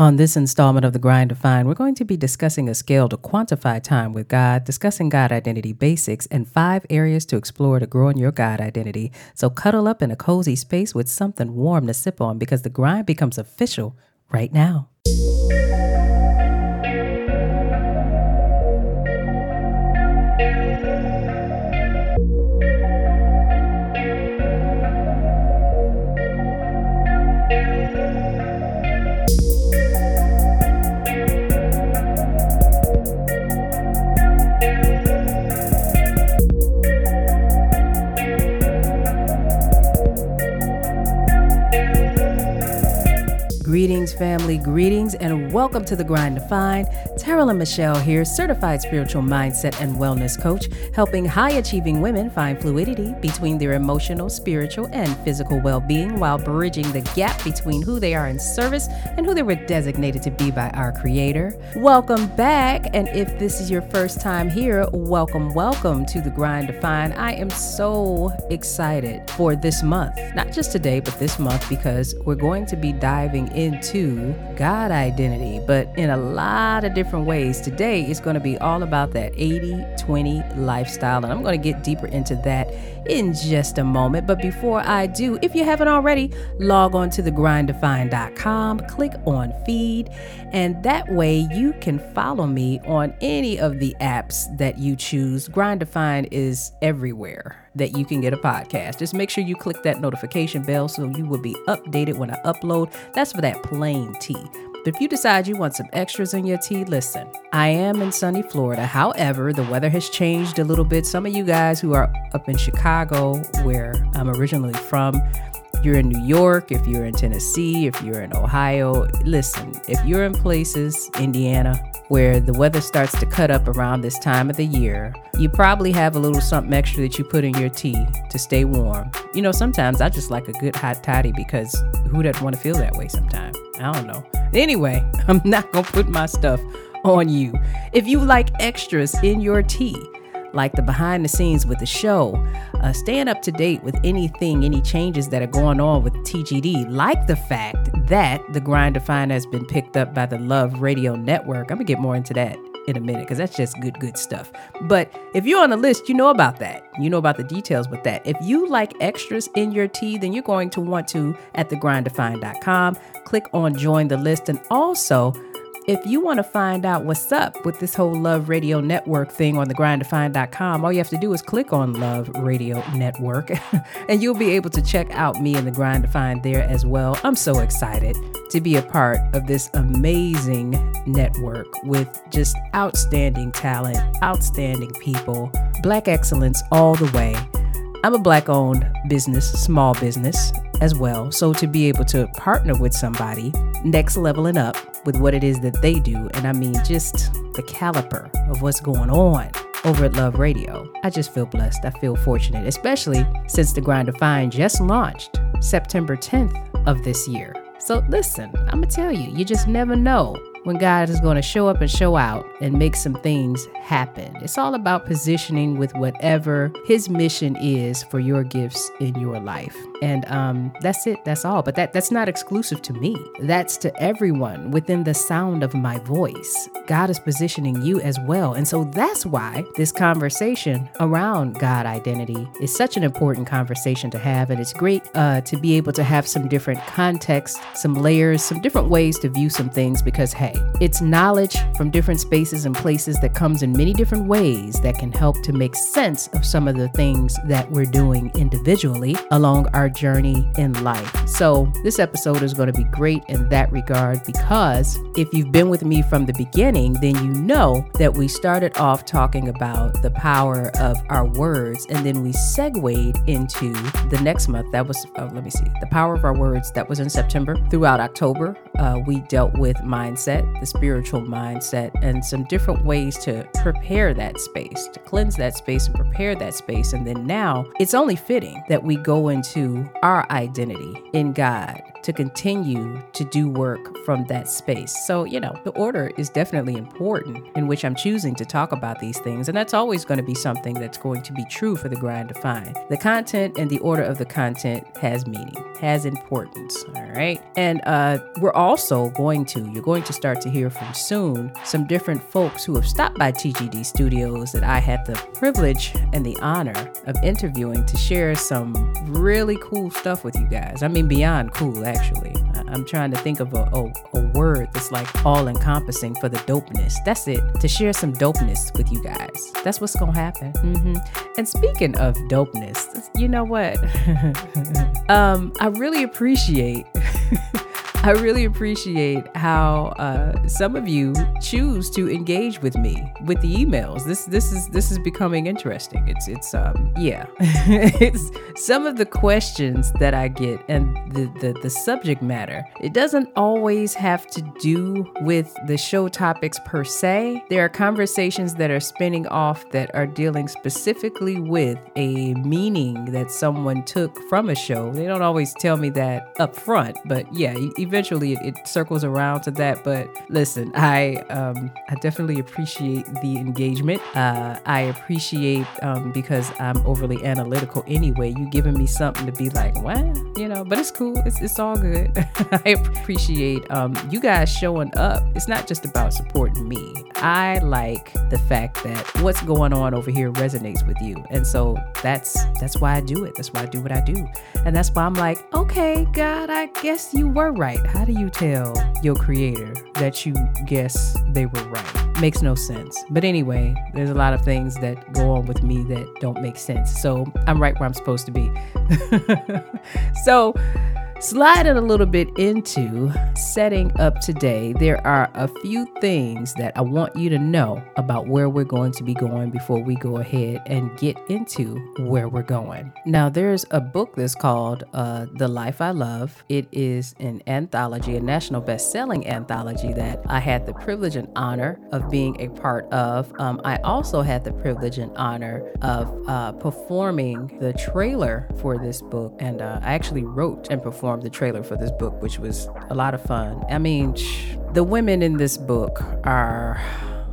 On this installment of The Grind Defined, we're going to be discussing a scale to quantify time with God, discussing God identity basics, and five areas to explore to grow in your God identity. So cuddle up in a cozy space with something warm to sip on because the grind becomes official right now. Greetings, family, greetings, and welcome to the Grind Defined. Terrell and Michelle here, certified spiritual mindset and wellness coach, helping high achieving women find fluidity between their emotional, spiritual, and physical well being while bridging the gap between who they are in service and who they were designated to be by our Creator. Welcome back, and if this is your first time here, welcome, welcome to the Grind Defined. I am so excited for this month, not just today, but this month, because we're going to be diving into God identity, but in a lot of different ways. Today is going to be all about that 80 20 lifestyle, and I'm going to get deeper into that in just a moment. But before I do, if you haven't already, log on to thegrinddefined.com, click on feed, and that way you can follow me on any of the apps that you choose. Grind Defined is everywhere that you can get a podcast. Just make sure you click that notification bell so you will be updated when I upload. That's for that plain tea. But if you decide you want some extras in your tea, listen. I am in sunny Florida. However, the weather has changed a little bit. Some of you guys who are up in Chicago, where I'm originally from, you're in New York, if you're in Tennessee, if you're in Ohio, listen, if you're in places, Indiana, where the weather starts to cut up around this time of the year, you probably have a little something extra that you put in your tea to stay warm. You know, sometimes I just like a good hot toddy because who doesn't want to feel that way sometimes? I don't know. Anyway, I'm not going to put my stuff on you. If you like extras in your tea, like the behind the scenes with the show, uh, staying up to date with anything, any changes that are going on with TGD, like the fact that the Grind Defined has been picked up by the Love Radio Network. I'm gonna get more into that in a minute because that's just good, good stuff. But if you're on the list, you know about that. You know about the details with that. If you like extras in your tea, then you're going to want to at thegrinddefined.com click on join the list and also if you want to find out what's up with this whole Love Radio Network thing on thegrinddefined.com, all you have to do is click on Love Radio Network and you'll be able to check out me and the Grind Defined there as well. I'm so excited to be a part of this amazing network with just outstanding talent, outstanding people, black excellence all the way. I'm a black owned business, small business as well. So to be able to partner with somebody next leveling up with what it is that they do, and I mean just the caliber of what's going on over at Love Radio, I just feel blessed. I feel fortunate, especially since the Grind Defined just launched September 10th of this year. So listen, I'm gonna tell you, you just never know when God is going to show up and show out and make some things happen. It's all about positioning with whatever His mission is for your gifts in your life. And um, that's it. That's all. But that that's not exclusive to me. That's to everyone within the sound of my voice. God is positioning you as well. And so that's why this conversation around God identity is such an important conversation to have. And it's great uh, to be able to have some different context, some layers, some different ways to view some things because, hey, it's knowledge from different spaces and places that comes in many different ways that can help to make sense of some of the things that we're doing individually along our journey in life. So, this episode is going to be great in that regard because if you've been with me from the beginning, then you know that we started off talking about the power of our words and then we segued into the next month. That was, oh, let me see, the power of our words. That was in September. Throughout October, uh, we dealt with mindset, the spiritual mindset, and some different ways to prepare that space, to cleanse that space and prepare that space. And then now it's only fitting that we go into our identity in God to continue to do work from that space. So, you know, the order is definitely important in which I'm choosing to talk about these things. And that's always going to be something that's going to be true for the Grind Defined. The content and the order of the content has meaning, has importance. All right. And uh, we're also going to, you're going to start to hear from soon some different folks who have stopped by TGD Studios that I had the privilege and the honor of interviewing to share some really cool stuff with you guys. I mean, beyond cool, actually. I'm trying to think of a, a, a word that's like all encompassing for the dopeness. That's it. To share some dopeness with you guys. That's what's going to happen. Mm-hmm. And speaking of dopeness, you know what? um, I really appreciate. I really appreciate how uh, some of you choose to engage with me with the emails. This this is this is becoming interesting. It's it's um yeah, it's some of the questions that I get and the, the the subject matter. It doesn't always have to do with the show topics per se. There are conversations that are spinning off that are dealing specifically with a meaning that someone took from a show. They don't always tell me that up front, but yeah, eventually it, it circles around to that. But listen, I um, I definitely appreciate the engagement. Uh, I appreciate um, because I'm overly analytical anyway. You giving me something to be like, what, you know? But it's cool. It's it's all good. I appreciate um, you guys showing up. It's not just about supporting me. I like the fact that what's going on over here resonates with you, and so that's that's why I do it. That's why I do what I do, and that's why I'm like, okay, God, I guess you were right. How do you tell your creator that you guess they were right? Makes no sense. But anyway, there's a lot of things that go on with me that don't make sense. So I'm right where I'm supposed to be. so Sliding a little bit into setting up today, there are a few things that I want you to know about where we're going to be going before we go ahead and get into where we're going. Now, there's a book that's called uh, The Life I Love. It is an anthology, a national best selling anthology that I had the privilege and honor of being a part of. Um, I also had the privilege and honor of uh, performing the trailer for this book, and uh, I actually wrote and performed performed the trailer for this book, which was a lot of fun. I mean, the women in this book are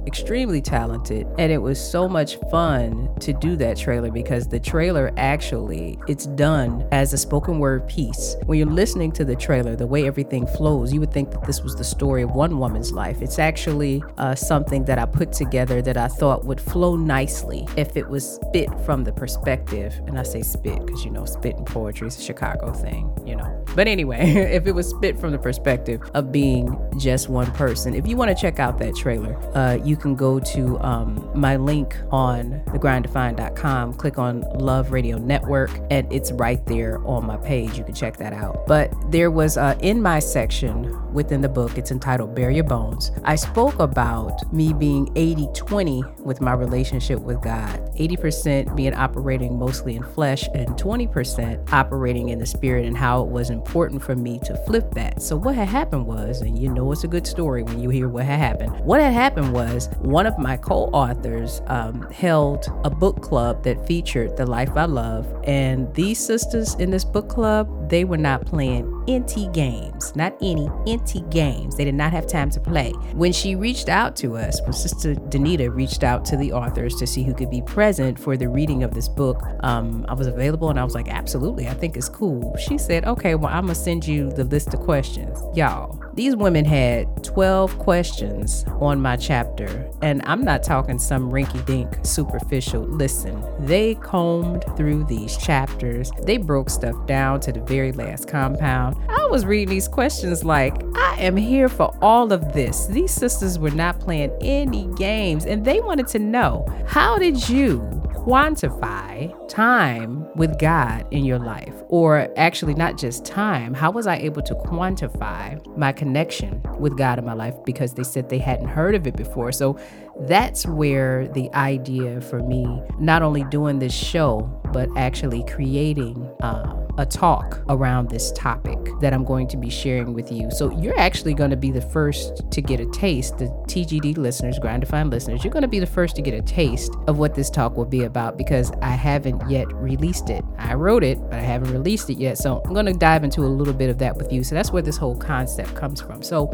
extremely talented and it was so much fun to do that trailer because the trailer actually it's done as a spoken word piece. When you're listening to the trailer the way everything flows you would think that this was the story of one woman's life. It's actually uh, something that i put together that i thought would flow nicely if it was spit from the perspective. And i say spit because you know spit in poetry is a chicago thing you know. But anyway if it was spit from the perspective of being just one person if you want to check out that trailer uh, you can go to um, my link on thegrinddefined.com, click on Love Radio Network, and it's right there on my page. You can check that out. But there was uh, in my section within the book, it's entitled Bare Your Bones. I spoke about me being 80 20 with my relationship with God, 80% being operating mostly in flesh, and 20% operating in the spirit, and how it was important for me to flip that. So, what had happened was, and you know it's a good story when you hear what had happened, what had happened was one of my co authors um, held a book club that featured The Life I Love. And these sisters in this book club, they were not playing NT games, not any NT games. They did not have time to play. When she reached out to us, when Sister Danita reached out to the authors to see who could be present for the reading of this book, um, I was available and I was like, absolutely, I think it's cool. She said, okay, well, I'm gonna send you the list of questions. Y'all, these women had 12 questions on my chapter, and I'm not talking some rinky dink superficial. Listen, they combed through these chapters, they broke stuff down to the very last compound. I was reading these questions like, I am here for all of this. These sisters were not playing any games, and they wanted to know how did you quantify time with God in your life? Or actually, not just time, how was I able to quantify my connection with God in my life? Because they said they hadn't heard of it before. So that's where the idea for me, not only doing this show, but actually creating uh, a talk around this topic that I'm going to be sharing with you. So you're actually going to be the first to get a taste, the TGD listeners, Grind Defined listeners, you're going to be the first to get a taste of what this talk will be about because I haven't yet released it. I wrote it, but I haven't released it yet. So I'm going to dive into a little bit of that with you. So that's where this whole concept comes from. So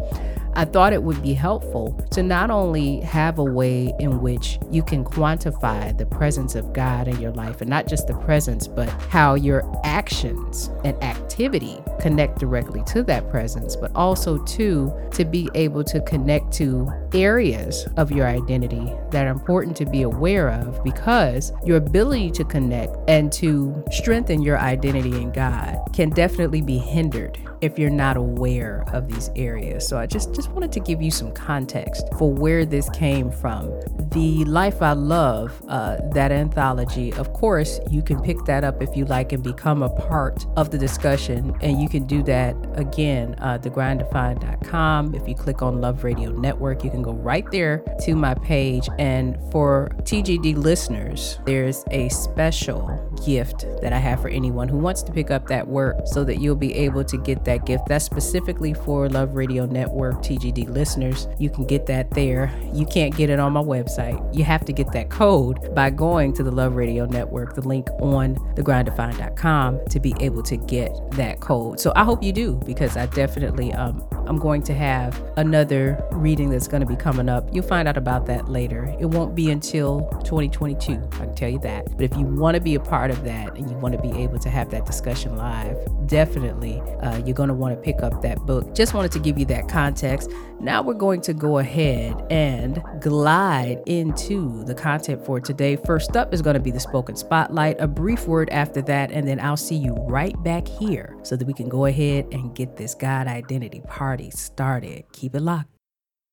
I thought it would be helpful to not only have a way in which you can quantify the presence of God in your life, and not just the presence, but how your actions and activity connect directly to that presence, but also too to be able to connect to areas of your identity that are important to be aware of because your ability to connect and to strengthen your identity in God can definitely be hindered if you're not aware of these areas. So I just just wanted to give you some context for where this came from. The Life I Love, uh, that anthology, of course, you can pick that up if you like and become a part of the discussion. And you can do that again, uh, thegrinddefined.com. If you click on Love Radio Network, you can go right there to my page. And for TGD listeners, there's a special gift that I have for anyone who wants to pick up that work so that you'll be able to get that gift. That's specifically for Love Radio Network TGD listeners. You can get that there. You can't get it on my website. You have to get that code by going to the Love Radio Network, the link on thegrinddefined.com to be able to get that code. So I hope you do because I definitely um I'm going to have another reading that's going to be coming up. You'll find out about that later. It won't be until 2022. I can tell you that. But if you want to be a part of that and you want to be able to have that discussion live, definitely uh, you're going to want to pick up that book. Just wanted to give you that context. Now we're going to go ahead and glide into the content for today. First up is going to be the spoken spotlight, a brief word after that, and then I'll see you right back here so that we can go ahead and get this God identity party started. Keep it locked.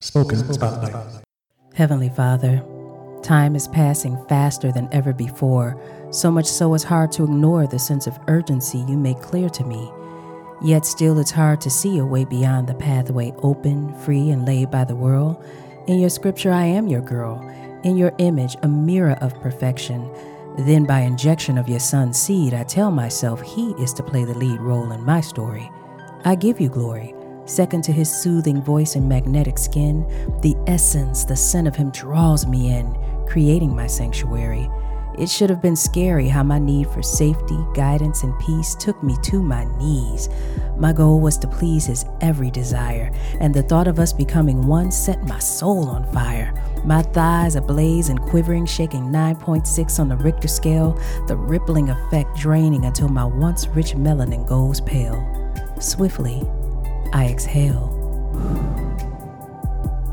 Spoken spotlight. Heavenly Father, time is passing faster than ever before, so much so it's hard to ignore the sense of urgency you make clear to me. Yet still, it's hard to see a way beyond the pathway open, free, and laid by the world. In your scripture, I am your girl. In your image, a mirror of perfection. Then, by injection of your son's seed, I tell myself he is to play the lead role in my story. I give you glory. Second to his soothing voice and magnetic skin, the essence, the scent of him draws me in, creating my sanctuary. It should have been scary how my need for safety, guidance, and peace took me to my knees. My goal was to please his every desire, and the thought of us becoming one set my soul on fire. My thighs ablaze and quivering, shaking 9.6 on the Richter scale, the rippling effect draining until my once rich melanin goes pale. Swiftly, I exhale.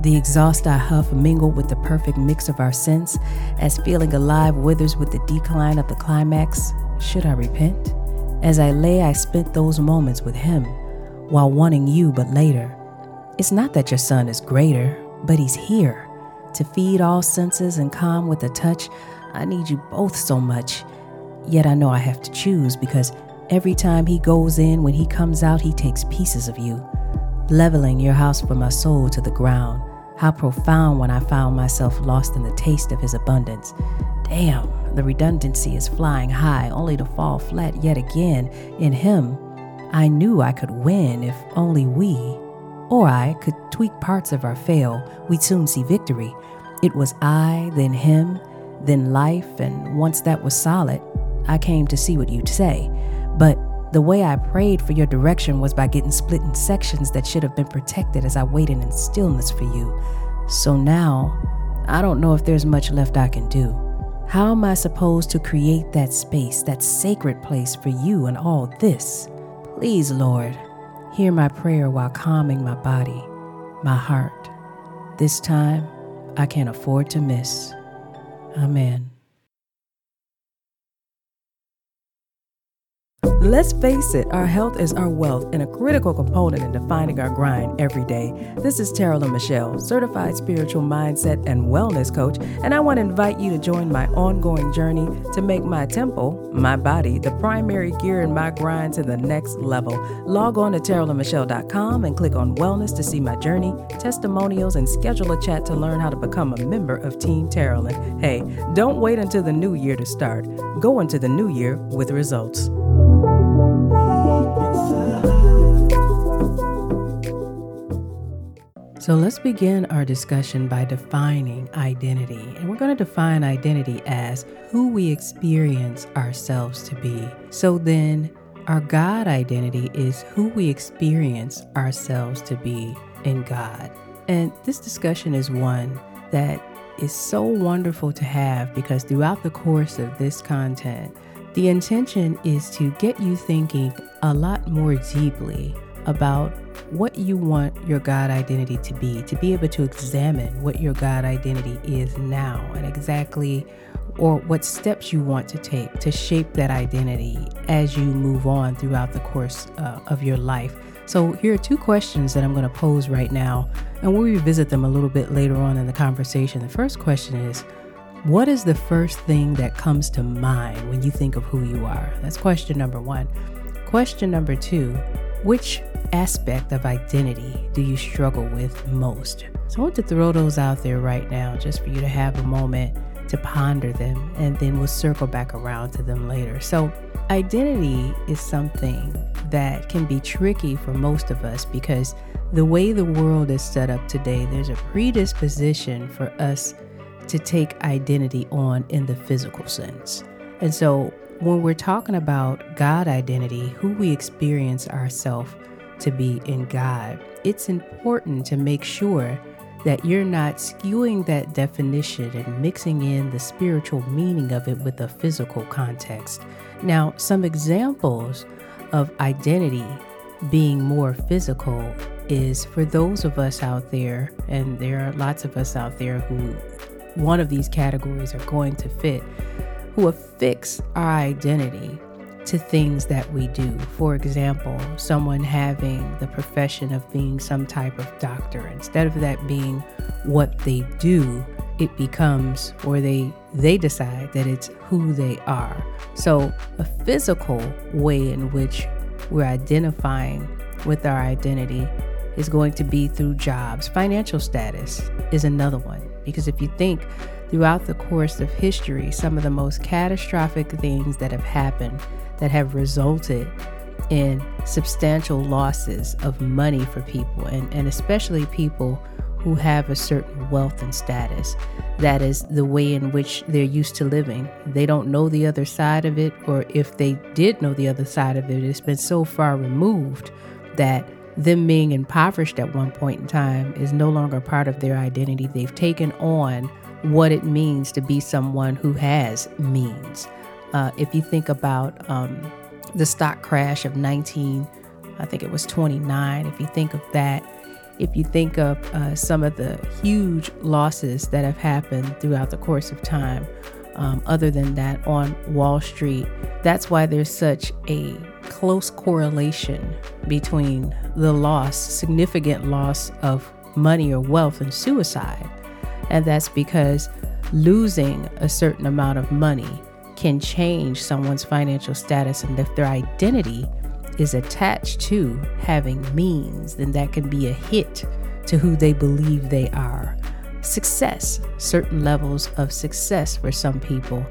The exhaust I huff mingled with the perfect mix of our scents, as feeling alive withers with the decline of the climax. Should I repent? As I lay, I spent those moments with him, while wanting you, but later. It's not that your son is greater, but he's here. To feed all senses and calm with a touch, I need you both so much. Yet I know I have to choose because every time he goes in, when he comes out, he takes pieces of you leveling your house for my soul to the ground. How profound when I found myself lost in the taste of his abundance. Damn, the redundancy is flying high, only to fall flat yet again. In him, I knew I could win if only we, or I, could tweak parts of our fail. We'd soon see victory. It was I, then him, then life, and once that was solid, I came to see what you'd say. But the way I prayed for your direction was by getting split in sections that should have been protected as I waited in stillness for you. So now, I don't know if there's much left I can do. How am I supposed to create that space, that sacred place for you and all this? Please, Lord, hear my prayer while calming my body, my heart. This time, I can't afford to miss. Amen. Let's face it, our health is our wealth and a critical component in defining our grind every day. This is Taralyn Michelle, certified spiritual mindset and wellness coach, and I want to invite you to join my ongoing journey to make my temple, my body, the primary gear in my grind to the next level. Log on to taralynmichelle.com and click on wellness to see my journey, testimonials, and schedule a chat to learn how to become a member of Team Taralyn. Hey, don't wait until the new year to start. Go into the new year with results. So let's begin our discussion by defining identity. And we're going to define identity as who we experience ourselves to be. So then, our God identity is who we experience ourselves to be. in God. And this discussion is one that is so wonderful to have because throughout the course of this content, the intention is to get you thinking a lot more deeply about what you want your God identity to be, to be able to examine what your God identity is now and exactly or what steps you want to take to shape that identity as you move on throughout the course uh, of your life. So, here are two questions that I'm going to pose right now, and we'll revisit them a little bit later on in the conversation. The first question is What is the first thing that comes to mind when you think of who you are? That's question number one. Question number two Which aspect of identity do you struggle with most? So, I want to throw those out there right now just for you to have a moment to ponder them, and then we'll circle back around to them later. So, identity is something that can be tricky for most of us because the way the world is set up today, there's a predisposition for us to take identity on in the physical sense. And so, when we're talking about God identity, who we experience ourselves to be in God, it's important to make sure that you're not skewing that definition and mixing in the spiritual meaning of it with a physical context. Now, some examples of identity being more physical is for those of us out there, and there are lots of us out there who one of these categories are going to fit, who affix our identity to things that we do. For example, someone having the profession of being some type of doctor, instead of that being what they do, it becomes or they they decide that it's who they are. So, a physical way in which we're identifying with our identity is going to be through jobs. Financial status is another one because if you think throughout the course of history, some of the most catastrophic things that have happened that have resulted in substantial losses of money for people, and, and especially people who have a certain wealth and status. That is the way in which they're used to living. They don't know the other side of it, or if they did know the other side of it, it's been so far removed that them being impoverished at one point in time is no longer part of their identity. They've taken on what it means to be someone who has means. Uh, if you think about um, the stock crash of 19, I think it was 29, if you think of that, if you think of uh, some of the huge losses that have happened throughout the course of time, um, other than that on Wall Street, that's why there's such a close correlation between the loss, significant loss of money or wealth, and suicide. And that's because losing a certain amount of money can change someone's financial status and if their identity is attached to having means, then that can be a hit to who they believe they are. Success, certain levels of success for some people,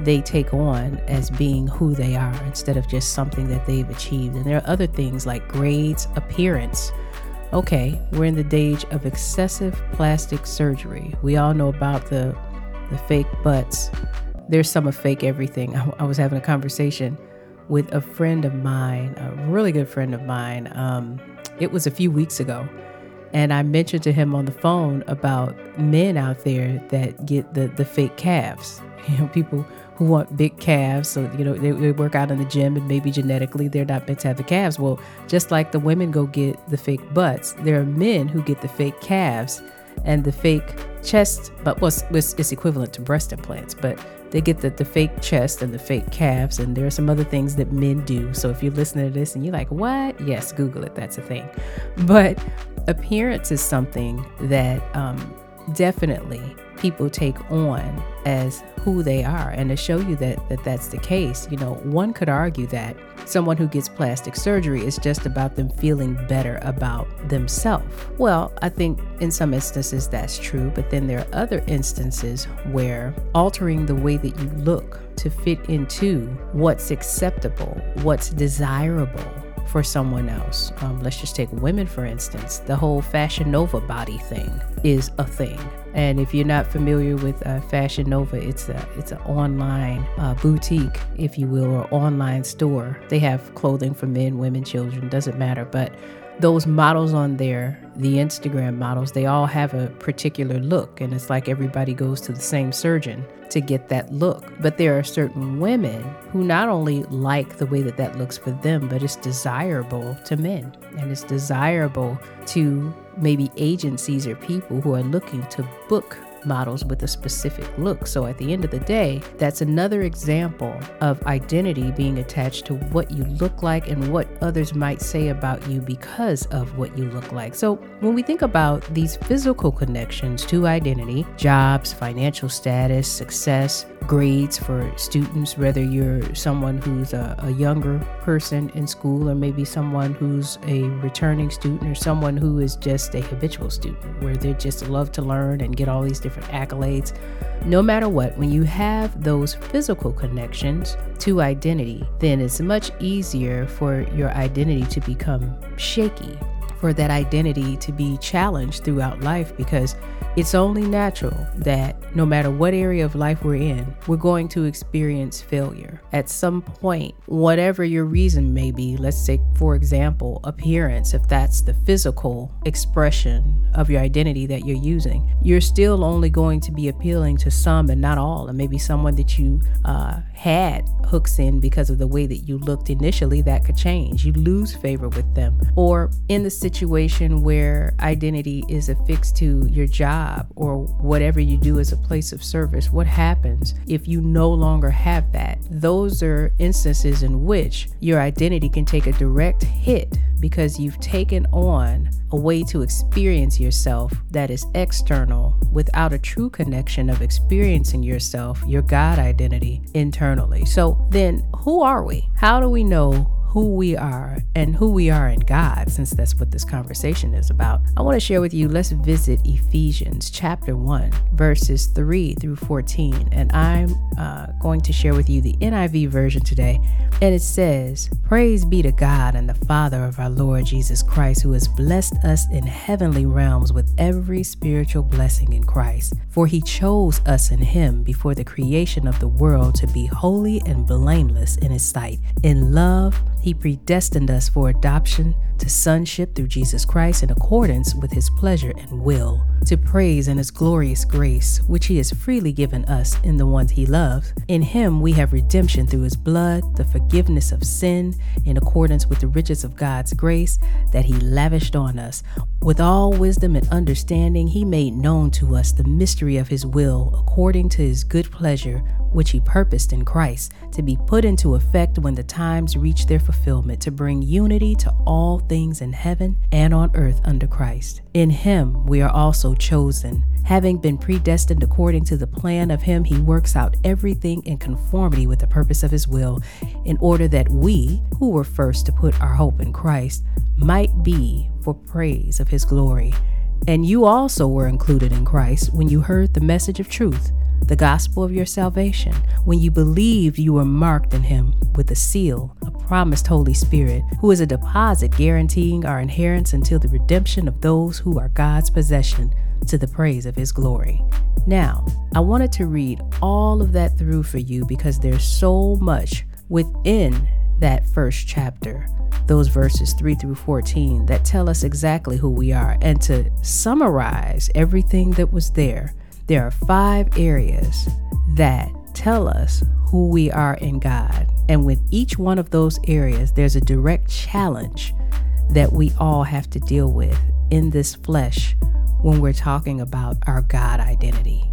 they take on as being who they are instead of just something that they've achieved. And there are other things like grades, appearance. Okay, we're in the age of excessive plastic surgery. We all know about the the fake butts, there's some of fake everything. I, I, was having a conversation with a friend of mine, a really good friend of mine. Um, it was a few weeks ago. And I mentioned to him on the phone about men out there that get the, the fake calves. You know, people who want big calves. So, you know, they, they work out in the gym and maybe genetically they're not meant to have the calves. Well, just like the women go get the fake butts, there are men who get the fake calves and the fake chest, but was it's, it's equivalent to breast implants, but they get the, the fake chest and the fake calves, and there are some other things that men do. So if you're listening to this and you're like, what? Yes, Google it. That's a thing. But appearance is something that um, definitely people take on as who they are. And to show you that, that that's the case, you know, one could argue that someone who gets plastic surgery is just about them feeling better about themselves. Well, I think in some instances that's true, but then there are other instances where altering the way that you look to fit into what's acceptable, what's desirable, for someone else. Um, let's just take women, for instance. The whole Fashion Nova body thing is a thing. And if you're not familiar with uh, Fashion Nova, it's a it's an online uh, boutique, if you will, or online store. They have clothing for men, women, children, doesn't matter. But those models on there, the Instagram models, they all have a particular look. And it's like everybody goes to the same surgeon to get that look. But there are certain women who not only like the way that that looks for them, but it's desirable to men. And it's desirable to maybe agencies or people who are looking to book models with a specific look. So at the end of the day, that's another example of identity being attached to what you look like and what others might say about you because of what you look like. So when we think about these physical connections to identity, jobs, financial status, success, grades for students, whether you're someone who's a, a, younger person in school or maybe someone who's a returning student or someone who is just a habitual student where they just love to learn and get all these different accolades. No matter what, when you have those physical connections to identity, then it's much easier for your identity to become shaky for that identity to be challenged throughout life because it's only natural that no matter what area of life we're in, we're going to experience failure. At some point, whatever your reason may be, let's say, for example, appearance, if that's the physical expression of your identity that you're using, you're still only going to be appealing to some and not all. And maybe someone that you uh, had hooks in because of the way that you looked initially, that could change. You lose favor with them. Or in the situation where identity is affixed to your job or whatever you do as a place of service, what happens if you no longer have that? Those are instances in which your identity can take a direct hit because you've taken on a way to experience yourself that is external without a true connection of experiencing yourself, your God identity internally. So then, who are we? How do we know who we are and who we are in God, since that's what this conversation is about, I want to share with you. Let's visit Ephesians chapter 1, verses 3 through 14. And I'm uh, going to share with you the NIV version today. And it says, Praise be to God and the Father of our Lord Jesus Christ, who has blessed us in heavenly realms with every spiritual blessing in Christ. For he chose us in him before the creation of the world to be holy and blameless in his sight. In love, he predestined us for adoption to sonship through Jesus Christ in accordance with his pleasure and will, to praise in his glorious grace, which he has freely given us in the ones he loves. In him we have redemption through his blood, the forgiveness of sin, in accordance with the riches of God's grace that he lavished on us. With all wisdom and understanding, he made known to us the mystery of his will, according to his good pleasure which he purposed in Christ to be put into effect when the times reach their fulfillment, to bring unity to all things in heaven and on earth under Christ. In him we are also chosen, having been predestined according to the plan of him, he works out everything in conformity with the purpose of his will, in order that we, who were first to put our hope in Christ, might be for praise of his glory. And you also were included in Christ when you heard the message of truth the gospel of your salvation, when you believed you were marked in him with a seal, a promised Holy Spirit, who is a deposit guaranteeing our inheritance until the redemption of those who are God's possession to the praise of his glory. Now, I wanted to read all of that through for you because there's so much within that first chapter, those verses 3 through 14, that tell us exactly who we are. And to summarize everything that was there, there are five areas that tell us who we are in God. And with each one of those areas, there's a direct challenge that we all have to deal with in this flesh when we're talking about our God identity.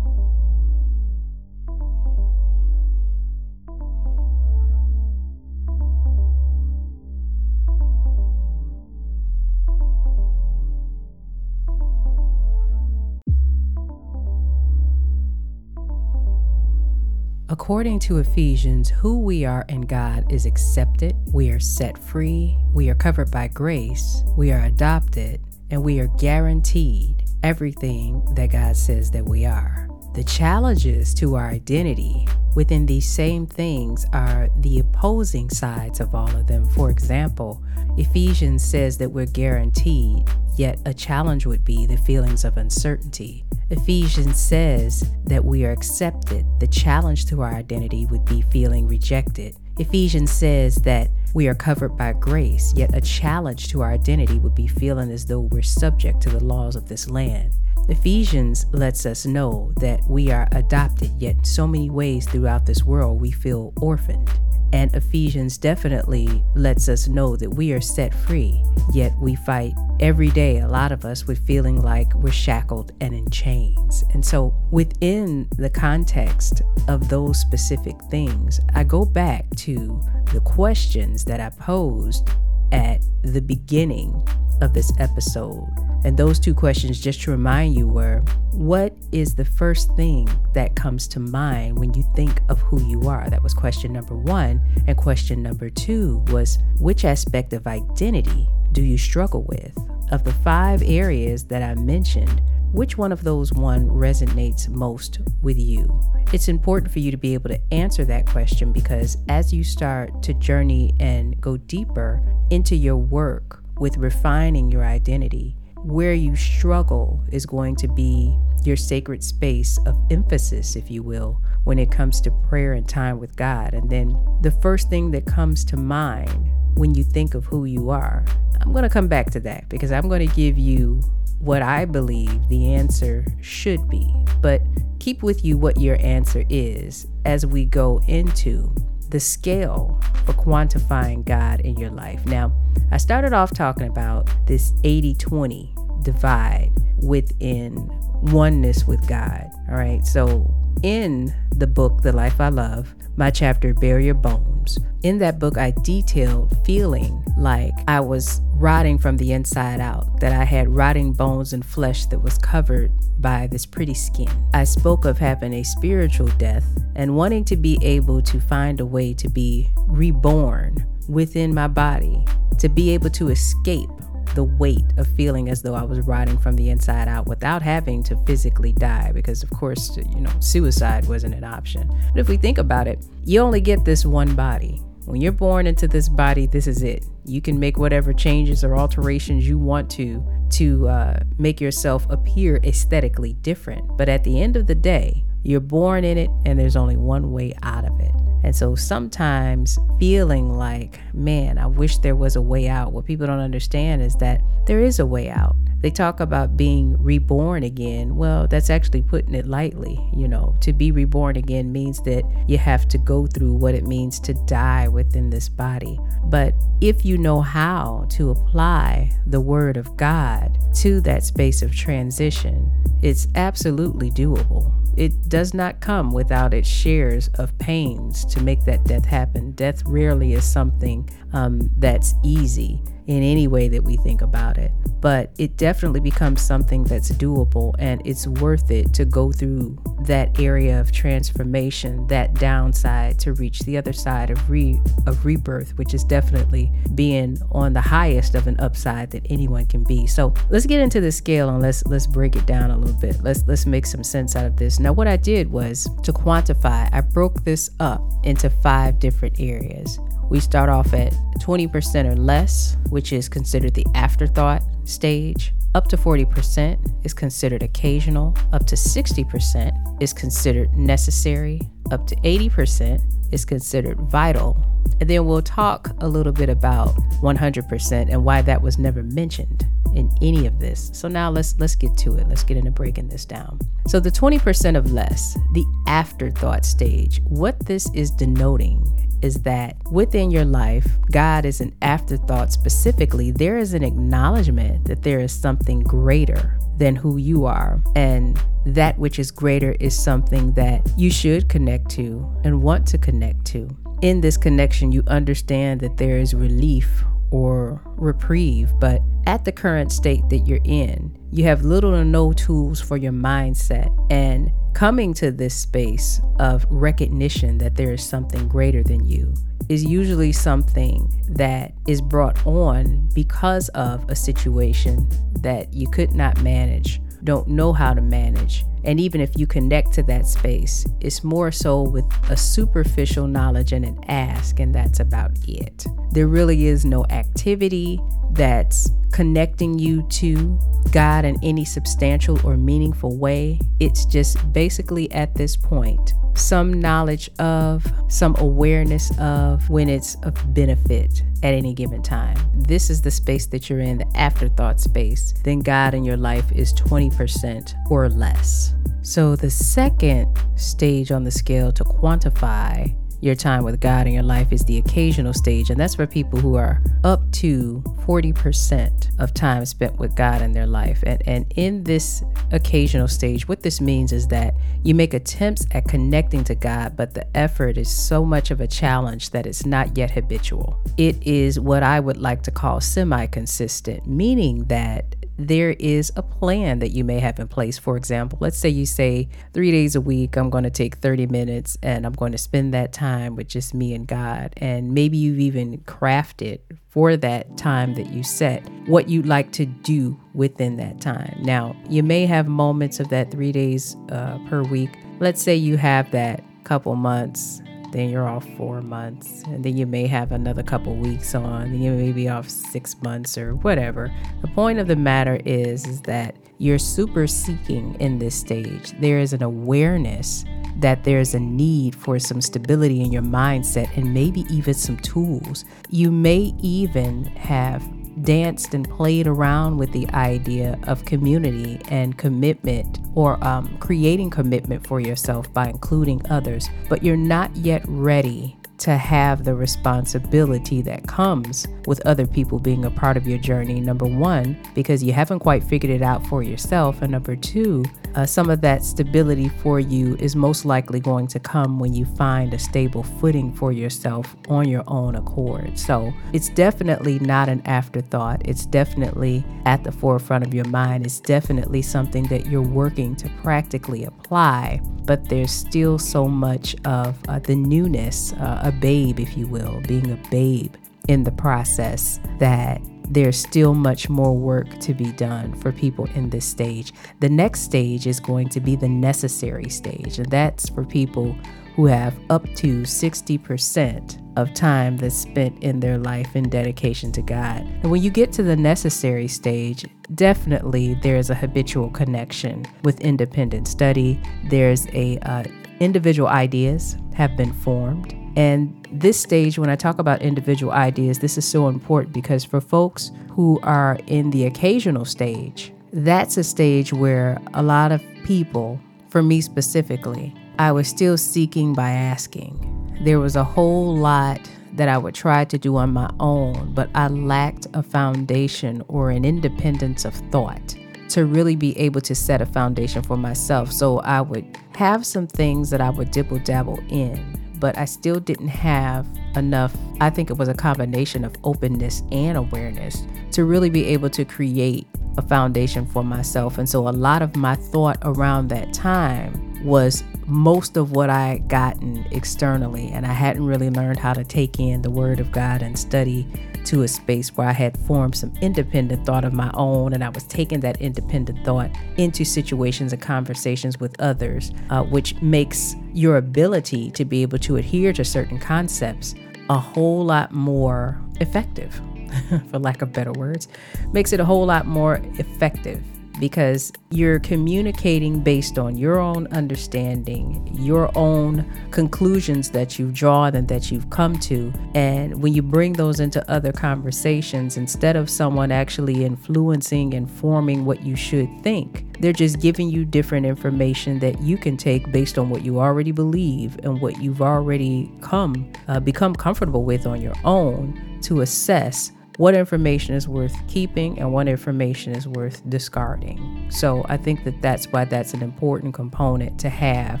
According to Ephesians, who we are in God is accepted, we are set free, we are covered by grace, we are adopted, and we are guaranteed everything that God says that we are. The challenges to our identity within these same things are the opposing sides of all of them. For example, Ephesians says that we're guaranteed, yet a challenge would be the feelings of uncertainty. Ephesians says that we are accepted. The challenge to our identity would be feeling rejected. Ephesians says that we are covered by grace, yet a challenge to our identity would be feeling as though we're subject to the laws of this land. Ephesians lets us know that we are adopted, yet so many ways throughout this world we feel orphaned. And Ephesians definitely lets us know that we are set free, yet we fight every day, a lot of us, with feeling like we're shackled and in chains. And so, within the context of those specific things, I go back to the questions that I posed at the beginning of this episode. And those two questions, just to remind you, were what is the first thing that comes to mind when you think of who you are? That was question number one. And question number two was which aspect of identity do you struggle with? Of the five areas that I mentioned, which one of those one resonates most with you? It's important for you to be able to answer that question because as you start to journey and go deeper into your work with refining your identity, where you struggle is going to be your sacred space of emphasis, if you will, when it comes to prayer and time with God. And then the first thing that comes to mind when you think of who you are, I'm going to come back to that because I'm going to give you what I believe the answer should be. But keep with you what your answer is as we go into the scale for quantifying God in your life. Now, I started off talking about this 80 20 divide within oneness with God. All right. So, in the book, The Life I Love, my chapter, Bare Your Bones, in that book, I detailed feeling like I was rotting from the inside out, that I had rotting bones and flesh that was covered by this pretty skin. I spoke of having a spiritual death and wanting to be able to find a way to be reborn within my body, to be able to escape the weight of feeling as though I was rotting from the inside out without having to physically die, because of course, you know, suicide wasn't an option. But if we think about it, you only get this one body. When you're born into this body, this is it. You can make whatever changes or alterations you want to to uh, make yourself appear aesthetically different. But at the end of the day, you're born in it, and there's only one way out of it. And so sometimes feeling like, man, I wish there was a way out. What people don't understand is that there is a way out. They talk about being reborn again. Well, that's actually putting it lightly. You know, to be reborn again means that you have to go through what it means to die within this body. But if you know how to apply the word of God to that space of transition, it's absolutely doable it does not come without its shares of pains to make that death happen. Death rarely is something um, that's easy in any way that we think about it. But it definitely becomes something that's doable and it's worth it to go through that area of transformation, that downside to reach the other side of re of rebirth, which is definitely being on the highest of an upside that anyone can be. So let's get into the scale and let's let's break it down a little bit. Let's let's make some sense out of this. Now what I did was to quantify, I broke this up into five different areas. We start off at 20% or less, which is considered the afterthought stage. Up to 40% is considered occasional. Up to 60% is considered necessary. Up to 80% is considered vital. And then we'll talk a little bit about 100% and why that was never mentioned in any of this. So now let's let's get to it. Let's get into breaking this down. So the 20% of less, the afterthought stage, what this is denoting is that within your life, God is an afterthought specifically. There is an acknowledgement that there is something greater than who you are. And that which is greater is something that you should connect to and want to connect to. In this connection, you understand that there is relief or reprieve, but at the current state that you're in, you have little or no tools for your mindset. And coming to this space of recognition that there is something greater than you is usually something that is brought on because of a situation that you could not manage, don't know how to manage. And even if you connect to that space, it's more so with a superficial knowledge and an ask, and that's about it. There really is no activity that's connecting you to God in any substantial or meaningful way. It's just basically at this point some knowledge of, some awareness of when it's of benefit at any given time. This is the space that you're in, the afterthought space. Then God in your life is 20% or less. So the second stage on the scale to quantify your time with God in your life is the occasional stage. And that's for people who are up to 40% of time spent with God in their life. And, and in this occasional stage, what this means is that you make attempts at connecting to God, but the effort is so much of a challenge that it's not yet habitual. It is what I would like to call semi consistent, meaning that there is a plan that you may have in place. For example, let's say you say three days a week, I'm going to take 30 minutes and I'm going to spend that time with just me and God. And maybe you've even crafted for that time that you set what you'd like to do within that time. Now, you may have moments of that three days uh, per week. Let's say you have that couple months then you're off four months, and then you may have another couple weeks on, then you may be off six months or whatever. The point of the matter is, is that you're super seeking in this stage. There is an awareness that there's a need for some stability in your mindset and maybe even some tools. You may even have danced and played around with the idea of community and commitment or um, creating commitment for yourself by including others, but you're not yet ready to have the responsibility that comes with other people being a part of your journey. Number one, because you haven't quite figured it out for yourself. And number two, uh, some of that stability for you is most likely going to come when you find a stable footing for yourself on your own accord. So it's definitely not an afterthought. It's definitely at the forefront of your mind. It's definitely something that you're working to practically apply, but there's still so much of uh, the newness, uh, a babe, if you will, being a babe in the process that there's still much more work to be done for people in this stage. The next stage is going to be the necessary stage, and that's for people who have up to 60% of time that's spent in their life in dedication to God. And when you get to the necessary stage, definitely there's a habitual connection with independent study. There's a uh, individual ideas have been formed and this stage, when I talk about individual ideas, this is so important because for folks who are in the occasional stage, that's a stage where a lot of people, for me specifically, I was still seeking by asking. There was a whole lot that I would try to do on my own, but I lacked a foundation or an independence of thought to really be able to set a foundation for myself. So I would have some things that I would dibble dabble in but I still didn't have enough. I think it was a combination of openness and awareness to really be able to create a foundation for myself. And so a lot of my thought around that time was most of what I had gotten externally, and I hadn't really learned how to take in the Word of God and study to a space where I had formed some independent thought of my own, and I was taking that independent thought into situations and conversations with others, uh, which makes your ability to be able to adhere to certain concepts a whole lot more effective, for lack of better words, makes it a whole lot more effective because you're communicating based on your own understanding, your own conclusions that you've drawn and that you've come to. And when you bring those into other conversations, instead of someone actually influencing and forming what you should think, they're just giving you different information that you can take based on what you already believe and what you've already come uh, become comfortable with on your own to assess what information is worth keeping and what information is worth discarding. So I think that that's why that's an important component to have.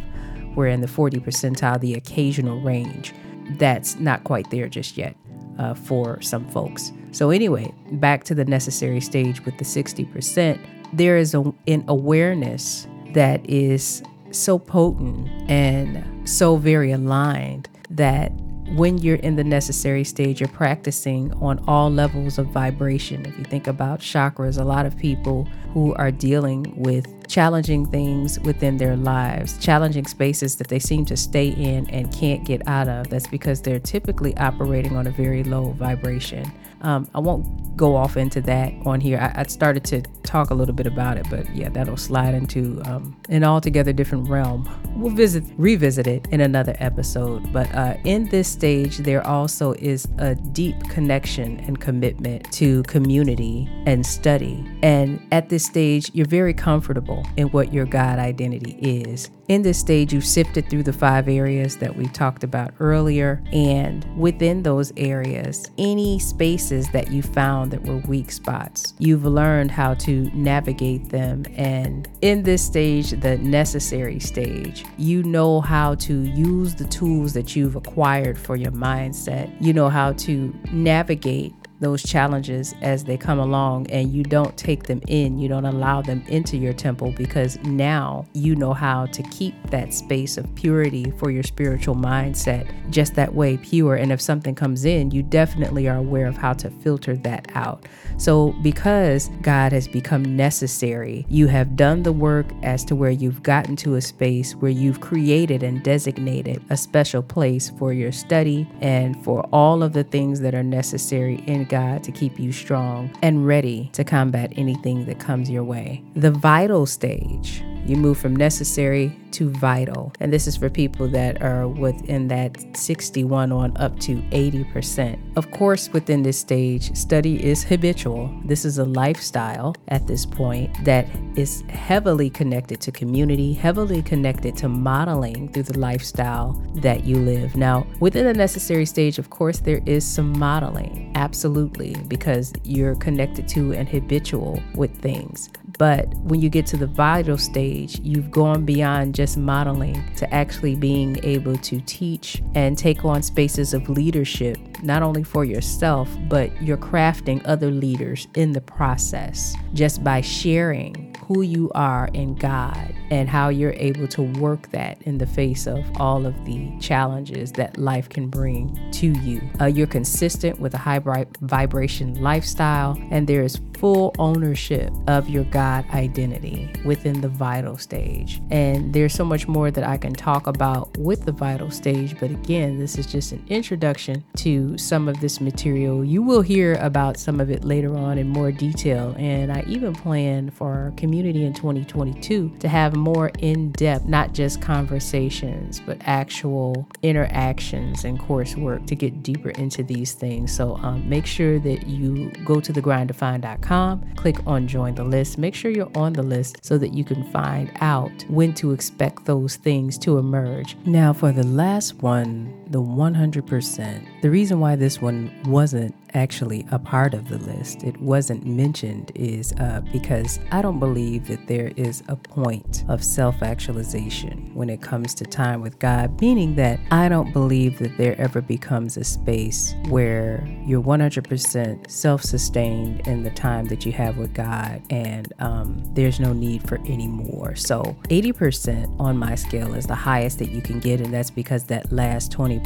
We're in the 40 percentile, the occasional range. That's not quite there just yet uh, for some folks. So, anyway, back to the necessary stage with the 60%, there is a, an awareness that is so potent and so very aligned that when you're in the necessary stage, you're practicing on all levels of vibration. If you think about chakras, a lot of people who are dealing with challenging things within their lives, challenging spaces that they seem to stay in and can't get out of, that's because they're typically operating on a very low vibration. Um, I won't go off into that on here. I, I, started to talk a little bit about it, but yeah, that'll slide into um, an altogether different realm. We'll visit, revisit it in another episode. But uh, in this stage, there also is a deep connection and commitment to community and study. And at this stage, you're very comfortable in what your God identity is. In this stage, you've sifted through the five areas that we talked about earlier. And within those areas, any spaces that you found that were weak spots, you've learned how to navigate them. And in this stage, the necessary stage, you know how to use the tools that you've acquired for your mindset. You know how to navigate those challenges as they come along and you don't take them in, you don't allow them into your temple because now you know how to keep that space of purity for your spiritual mindset just that way pure. And if something comes in, you definitely are aware of how to filter that out. So, because God has become necessary, you have done the work as to where you've gotten to a space where you've created and designated a special place for your study and for all of the things that are necessary in God to keep you strong and ready to combat anything that comes your way. The vital stage you move from necessary to vital. And this is for people that are within that 61 on up to 80%. Of course, within this stage, study is habitual. This is a lifestyle at this point that is heavily connected to community, heavily connected to modeling through the lifestyle that you live. Now, within the necessary stage, of course, there is some modeling, absolutely, because you're connected to and habitual with things. But when you get to the vital stage, you've gone beyond just modeling to actually being able to teach and take on spaces of leadership, not only for yourself, but you're crafting other leaders in the process just by sharing who you are in God and how you're able to work that in the face of all of the challenges that life can bring to you. Uh, you're consistent with a high vibration lifestyle, and there is full ownership of your God identity within the vital stage. And there's so much more that I can talk about with the vital stage, but again, this is just an introduction to some of this material. You will hear about some of it later on in more detail, and I even plan for our community in 2022 to have more in depth, not just conversations, but actual interactions and coursework to get deeper into these things. So um, make sure that you go to thegrinddefined.com click on join the list. Make sure you're on the list so that you can find out when to expect those things to emerge. Now, for the last one, the 100%, the reason why this one wasn't actually a part of the list, it wasn't mentioned, is uh, because I don't believe that there is a point of self actualization when it comes to time with God, meaning that I don't believe that there ever becomes a space where you're 100% self sustained in the time that you have with God and um, there's no need for any more. So 80% on my scale is the highest that you can get, and that's because that last 20%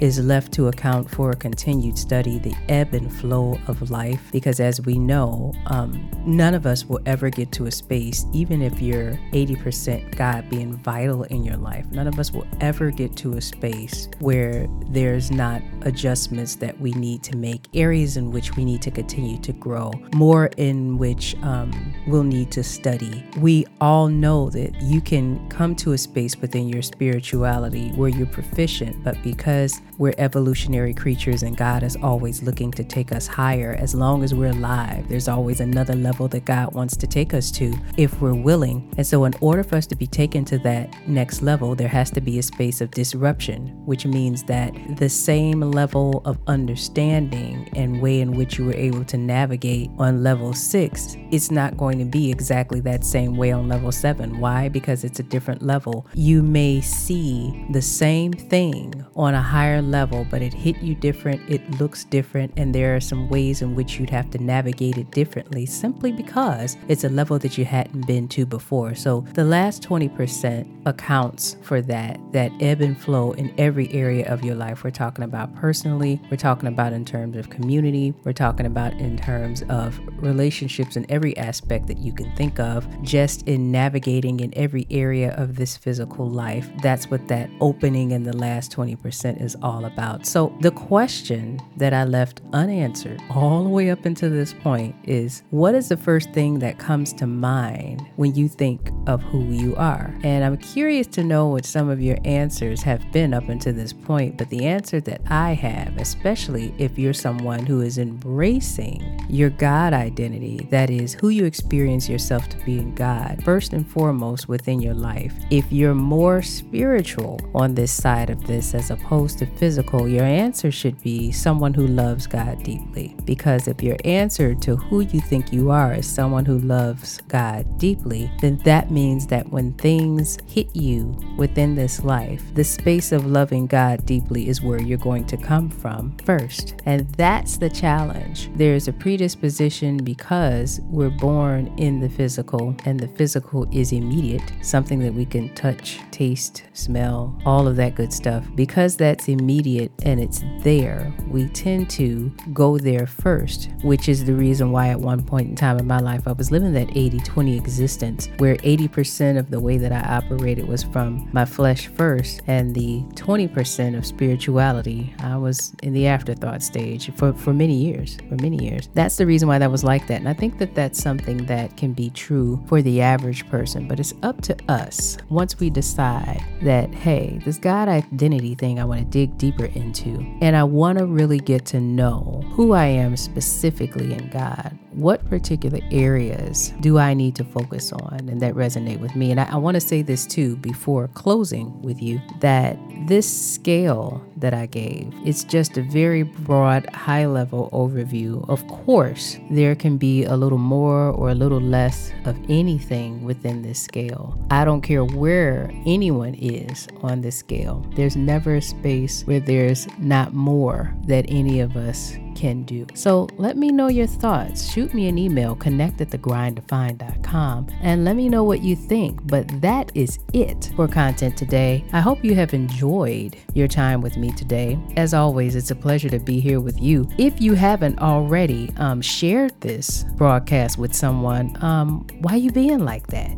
is left to account for a continued study, the ebb and flow of life because, as we know, um, none of us will ever get to a space, even if you're 80% God being vital in your life, none of us will ever get to a space where there's not adjustments that we need to make, areas in which we need to continue to grow, more in which um, we'll need to study. We all know that you can come to a space within your spirituality where you're proficient, but because we're evolutionary creatures and God is always looking to take us higher. As long as we're alive, there's always another level that God wants to take us to if we're willing. And so, in order for us to be taken to that next level, there has to be a space of disruption, which means that the same level of understanding and way in which you were able to navigate on level six, it's not going to be exactly that same way on level seven. Why? Because it's a different level. You may see the same thing on a higher level, but it hit you different, it looks different, and there are some ways in which you'd have to navigate it differently simply because it's a level that you hadn't been to before. So the last 20% accounts for that, that ebb and flow in every area of your life. We're talking about personally, we're talking about in terms of community, we're talking about in terms of relationships in every aspect that you can think of, just in navigating in every area of this physical life. That's what that opening in the last 20% 90% is all about. So, the question that I left unanswered all the way up until this point is what is the first thing that comes to mind when you think of who you are? And I'm curious to know what some of your answers have been up until this point, but the answer that I have, especially if you're someone who is embracing your God identity, that is, who you experience yourself to be in God, first and foremost within your life. If you're more spiritual on this side of this as opposed to physical, your answer should be someone who loves God deeply. Because if your answer to who you think you are is someone who loves God deeply, then that means that when things hit you within this life, the space of loving God deeply is where you're going to come from first. And that's the challenge. There's a predisposition because we're born in the physical, and the physical is immediate, something that we can touch, taste, smell, all of that good stuff. Because that's immediate and it's there, we tend to go there first, which is the reason why at one point in time in my life I was living that 80 20 existence where 80% of the way that I operated was from my flesh first, and the 20% of spirituality, I was in the afterthought stage for, for many years. For many years. That's the reason why that was like that. And I think that that's something that can be true for the average person, but it's up to us once we decide that, hey, this God identity thing I want to dig deeper into, and I want to really get to know who I am specifically in God. What particular areas do I need to focus on and that resonate with me? And I, I want to say this too before closing with you that this scale that I gave, it's just a very broad, high level overview. Of course, there can be a little more or a little less of anything within this scale. I don't care where anyone is on this scale, there's never a space where there's not more that any of us can do. So let me know your thoughts. Shoot me an email, connect at thegrinddefined.com, and let me know what you think. But that is it for content today. I hope you have enjoyed your time with me today. As always, it's a pleasure to be here with you. If you haven't already um, shared this broadcast with someone, um, why you being like that?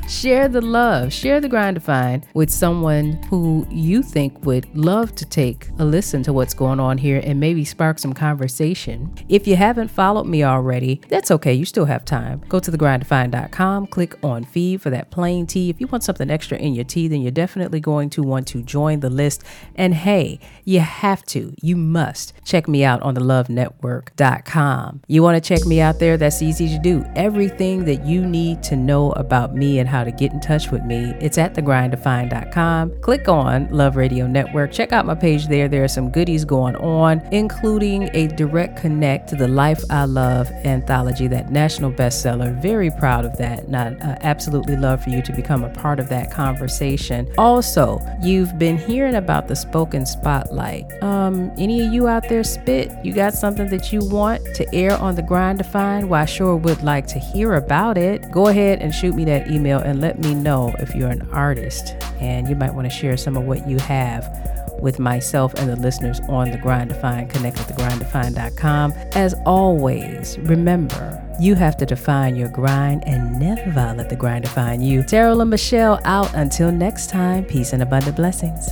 share the love, share the grind defined with someone who you think would love to take a listen to what's going on here and maybe spark some conversation. If you haven't followed me already, that's okay. You still have time. Go to thegrinddefined.com, click on feed for that plain tea. If you want something extra in your tea, then you're definitely going to want to join the list. And hey, you have to, you must check me out on the lovenetwork.com. You want to check me out there? That's easy to do. Everything that you need to know about me and how to get in touch with me, it's at thegrinddefined.com. Click on Love Radio Network. Check out my page there. There are some goodies going on, including a direct connect to the Life I Love anthology, that national bestseller. Very proud of that. And I uh, absolutely love for you to become a part of that conversation. Also, you've been hearing about the spoken spotlight. Um, any of you out there spit? You got something that you want to air on the grind defined? Well, I sure would like to hear about it. Go ahead and shoot me that email and let me know if you're an artist and you might want to share some of what you have with myself and the listeners on the Grind Defined. Connect with thegrinddefined.com. As always, remember, you have to define your grind and never let the grind define you. Taralyn Michelle out until next time. Peace and abundant blessings.